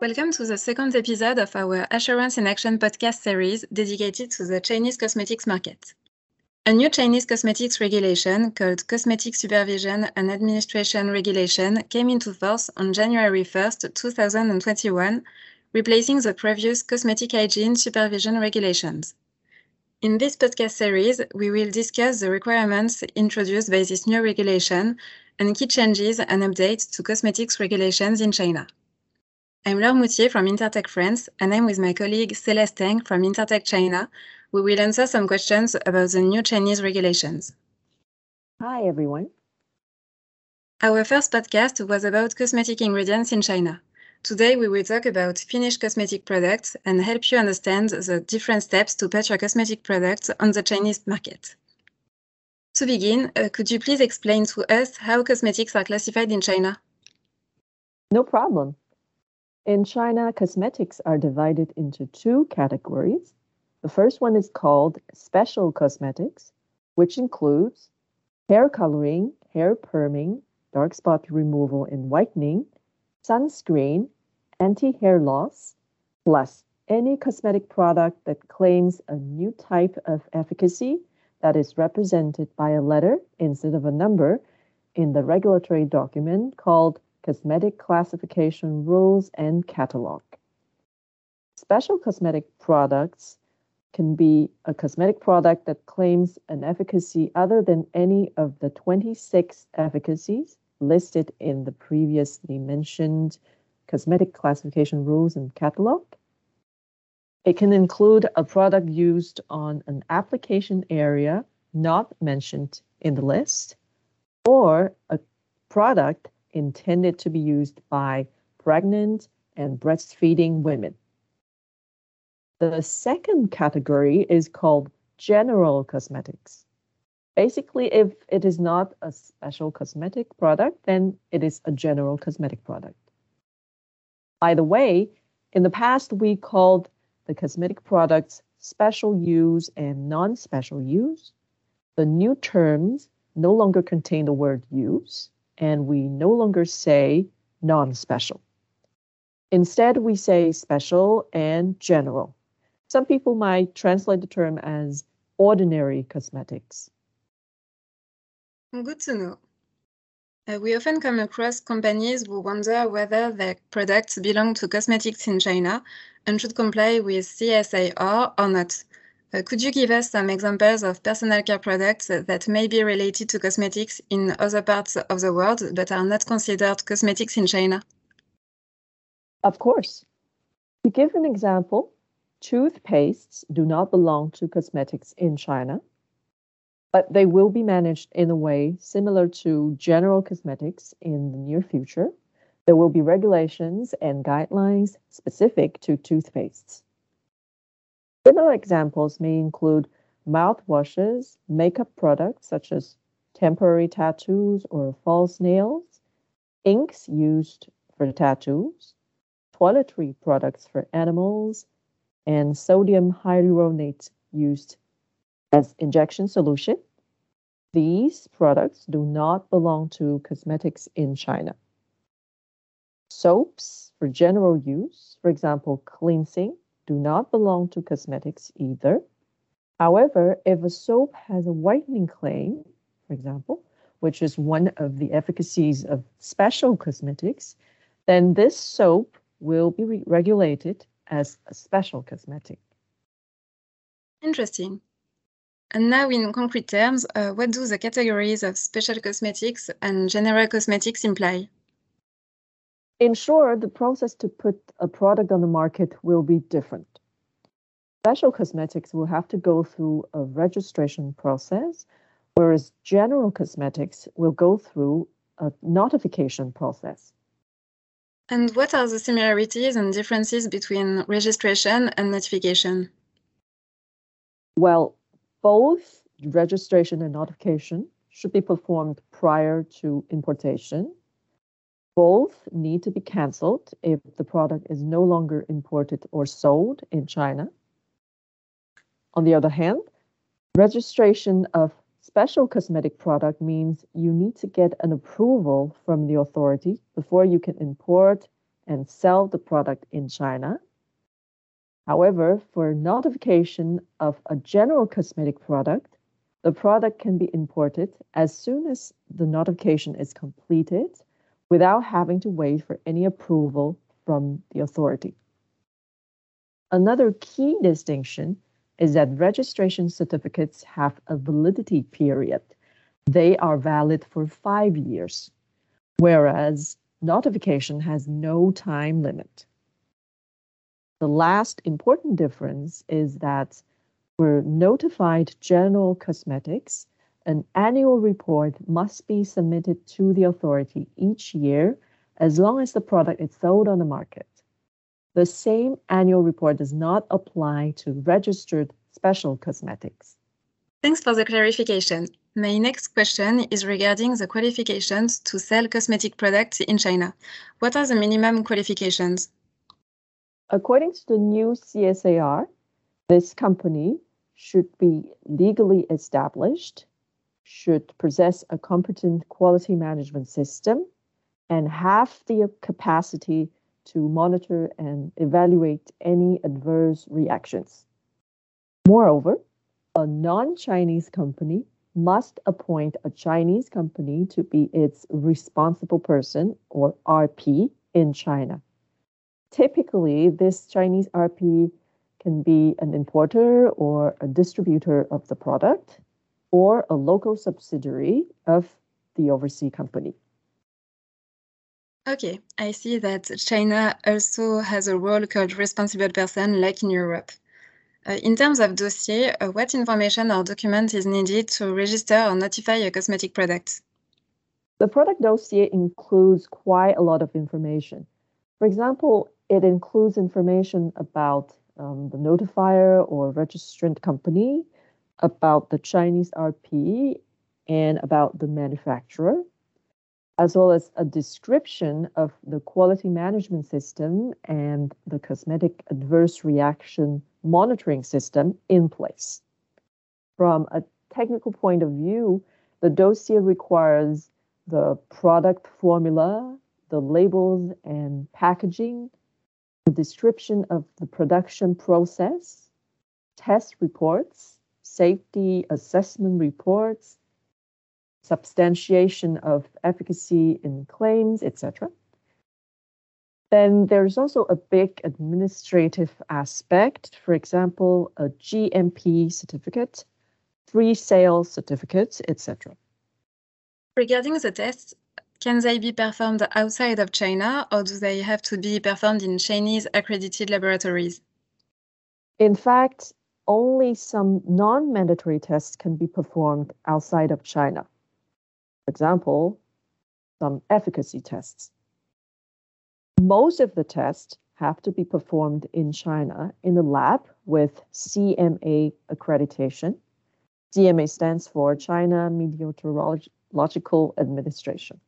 Welcome to the second episode of our Assurance in Action podcast series dedicated to the Chinese cosmetics market. A new Chinese cosmetics regulation called Cosmetic Supervision and Administration Regulation came into force on January 1st, 2021, replacing the previous Cosmetic Hygiene Supervision regulations. In this podcast series, we will discuss the requirements introduced by this new regulation and key changes and updates to cosmetics regulations in China. I'm Laure Moutier from Intertek France, and I'm with my colleague Celeste Tang from Intertek China. We will answer some questions about the new Chinese regulations. Hi, everyone. Our first podcast was about cosmetic ingredients in China. Today, we will talk about finished cosmetic products and help you understand the different steps to put your cosmetic products on the Chinese market. To begin, uh, could you please explain to us how cosmetics are classified in China? No problem. In China, cosmetics are divided into two categories. The first one is called special cosmetics, which includes hair coloring, hair perming, dark spot removal and whitening, sunscreen, anti hair loss, plus any cosmetic product that claims a new type of efficacy that is represented by a letter instead of a number in the regulatory document called Cosmetic Classification Rules and Catalog. Special cosmetic products can be a cosmetic product that claims an efficacy other than any of the 26 efficacies listed in the previously mentioned cosmetic classification rules and catalog. It can include a product used on an application area not mentioned in the list, or a product intended to be used by pregnant and breastfeeding women. The second category is called general cosmetics. Basically, if it is not a special cosmetic product, then it is a general cosmetic product. By the way, in the past, we called the cosmetic products special use and non special use. The new terms no longer contain the word use and we no longer say non special. Instead, we say special and general. Some people might translate the term as ordinary cosmetics. Good to know. Uh, we often come across companies who wonder whether their products belong to cosmetics in China and should comply with CSAR or not. Uh, could you give us some examples of personal care products that may be related to cosmetics in other parts of the world but are not considered cosmetics in China? Of course. To give an example, toothpastes do not belong to cosmetics in China, but they will be managed in a way similar to general cosmetics in the near future. There will be regulations and guidelines specific to toothpastes. Similar examples may include mouthwashes, makeup products such as temporary tattoos or false nails, inks used for tattoos, toiletry products for animals, and sodium hyaluronate used as injection solution. These products do not belong to cosmetics in China. Soaps for general use, for example, cleansing, do not belong to cosmetics either. However, if a soap has a whitening claim, for example, which is one of the efficacies of special cosmetics, then this soap will be re regulated as a special cosmetic. Interesting. And now, in concrete terms, uh, what do the categories of special cosmetics and general cosmetics imply? In short, the process to put a product on the market will be different. Special cosmetics will have to go through a registration process, whereas general cosmetics will go through a notification process. And what are the similarities and differences between registration and notification? Well, both registration and notification should be performed prior to importation both need to be canceled if the product is no longer imported or sold in China. On the other hand, registration of special cosmetic product means you need to get an approval from the authority before you can import and sell the product in China. However, for notification of a general cosmetic product, the product can be imported as soon as the notification is completed without having to wait for any approval from the authority. Another key distinction is that registration certificates have a validity period. They are valid for five years, whereas notification has no time limit. The last important difference is that for notified general cosmetics, an annual report must be submitted to the authority each year as long as the product is sold on the market. The same annual report does not apply to registered special cosmetics. Thanks for the clarification. My next question is regarding the qualifications to sell cosmetic products in China. What are the minimum qualifications? According to the new CSAR, this company should be legally established, should possess a competent quality management system, and have the capacity to monitor and evaluate any adverse reactions. Moreover, a non-Chinese company must appoint a Chinese company to be its responsible person or RP in China. Typically, this Chinese RP can be an importer or a distributor of the product or a local subsidiary of the overseas company. Okay, I see that China also has a role called responsible person like in Europe. Uh, in terms of dossier, uh, what information or document is needed to register or notify a cosmetic product? The product dossier includes quite a lot of information. For example, it includes information about um, the notifier or registrant company, about the Chinese RP, and about the manufacturer, as well as a description of the quality management system and the cosmetic adverse reaction monitoring system in place. From a technical point of view, the dossier requires the product formula, the labels and packaging, the description of the production process, test reports, safety assessment reports, substantiation of efficacy in claims, etc. Then there's also a big administrative aspect, for example, a GMP certificate, free sales certificates, etc. Regarding the tests, can they be performed outside of China or do they have to be performed in Chinese accredited laboratories? In fact, only some non mandatory tests can be performed outside of China. For example, some efficacy tests. Most of the tests have to be performed in China in a lab with CMA accreditation. CMA stands for China Meteorological Administration.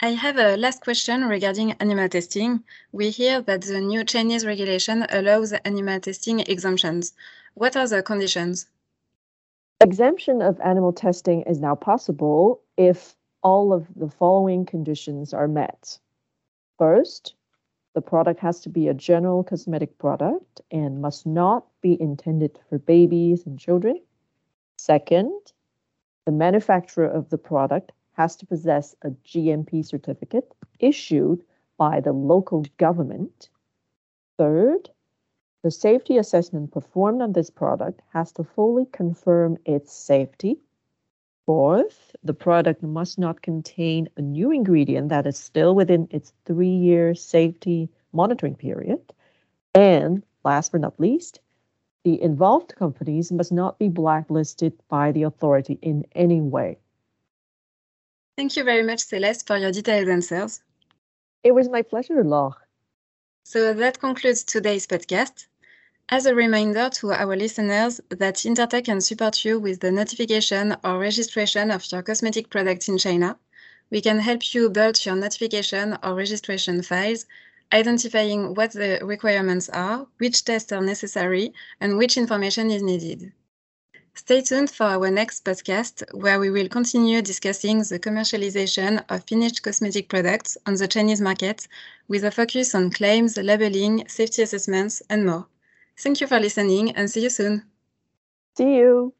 I have a last question regarding animal testing. We hear that the new Chinese regulation allows animal testing exemptions. What are the conditions? Exemption of animal testing is now possible if all of the following conditions are met. First, the product has to be a general cosmetic product and must not be intended for babies and children. Second, the manufacturer of the product has to possess a GMP certificate issued by the local government. Third, the safety assessment performed on this product has to fully confirm its safety. Fourth, the product must not contain a new ingredient that is still within its three year safety monitoring period. And last but not least, the involved companies must not be blacklisted by the authority in any way. Thank you very much, Celeste, for your detailed answers. It was my pleasure, Laure. So that concludes today's podcast. As a reminder to our listeners that Intertek can support you with the notification or registration of your cosmetic products in China, we can help you build your notification or registration files, identifying what the requirements are, which tests are necessary, and which information is needed. Stay tuned for our next podcast, where we will continue discussing the commercialization of finished cosmetic products on the Chinese market with a focus on claims, labeling, safety assessments, and more. Thank you for listening and see you soon. See you.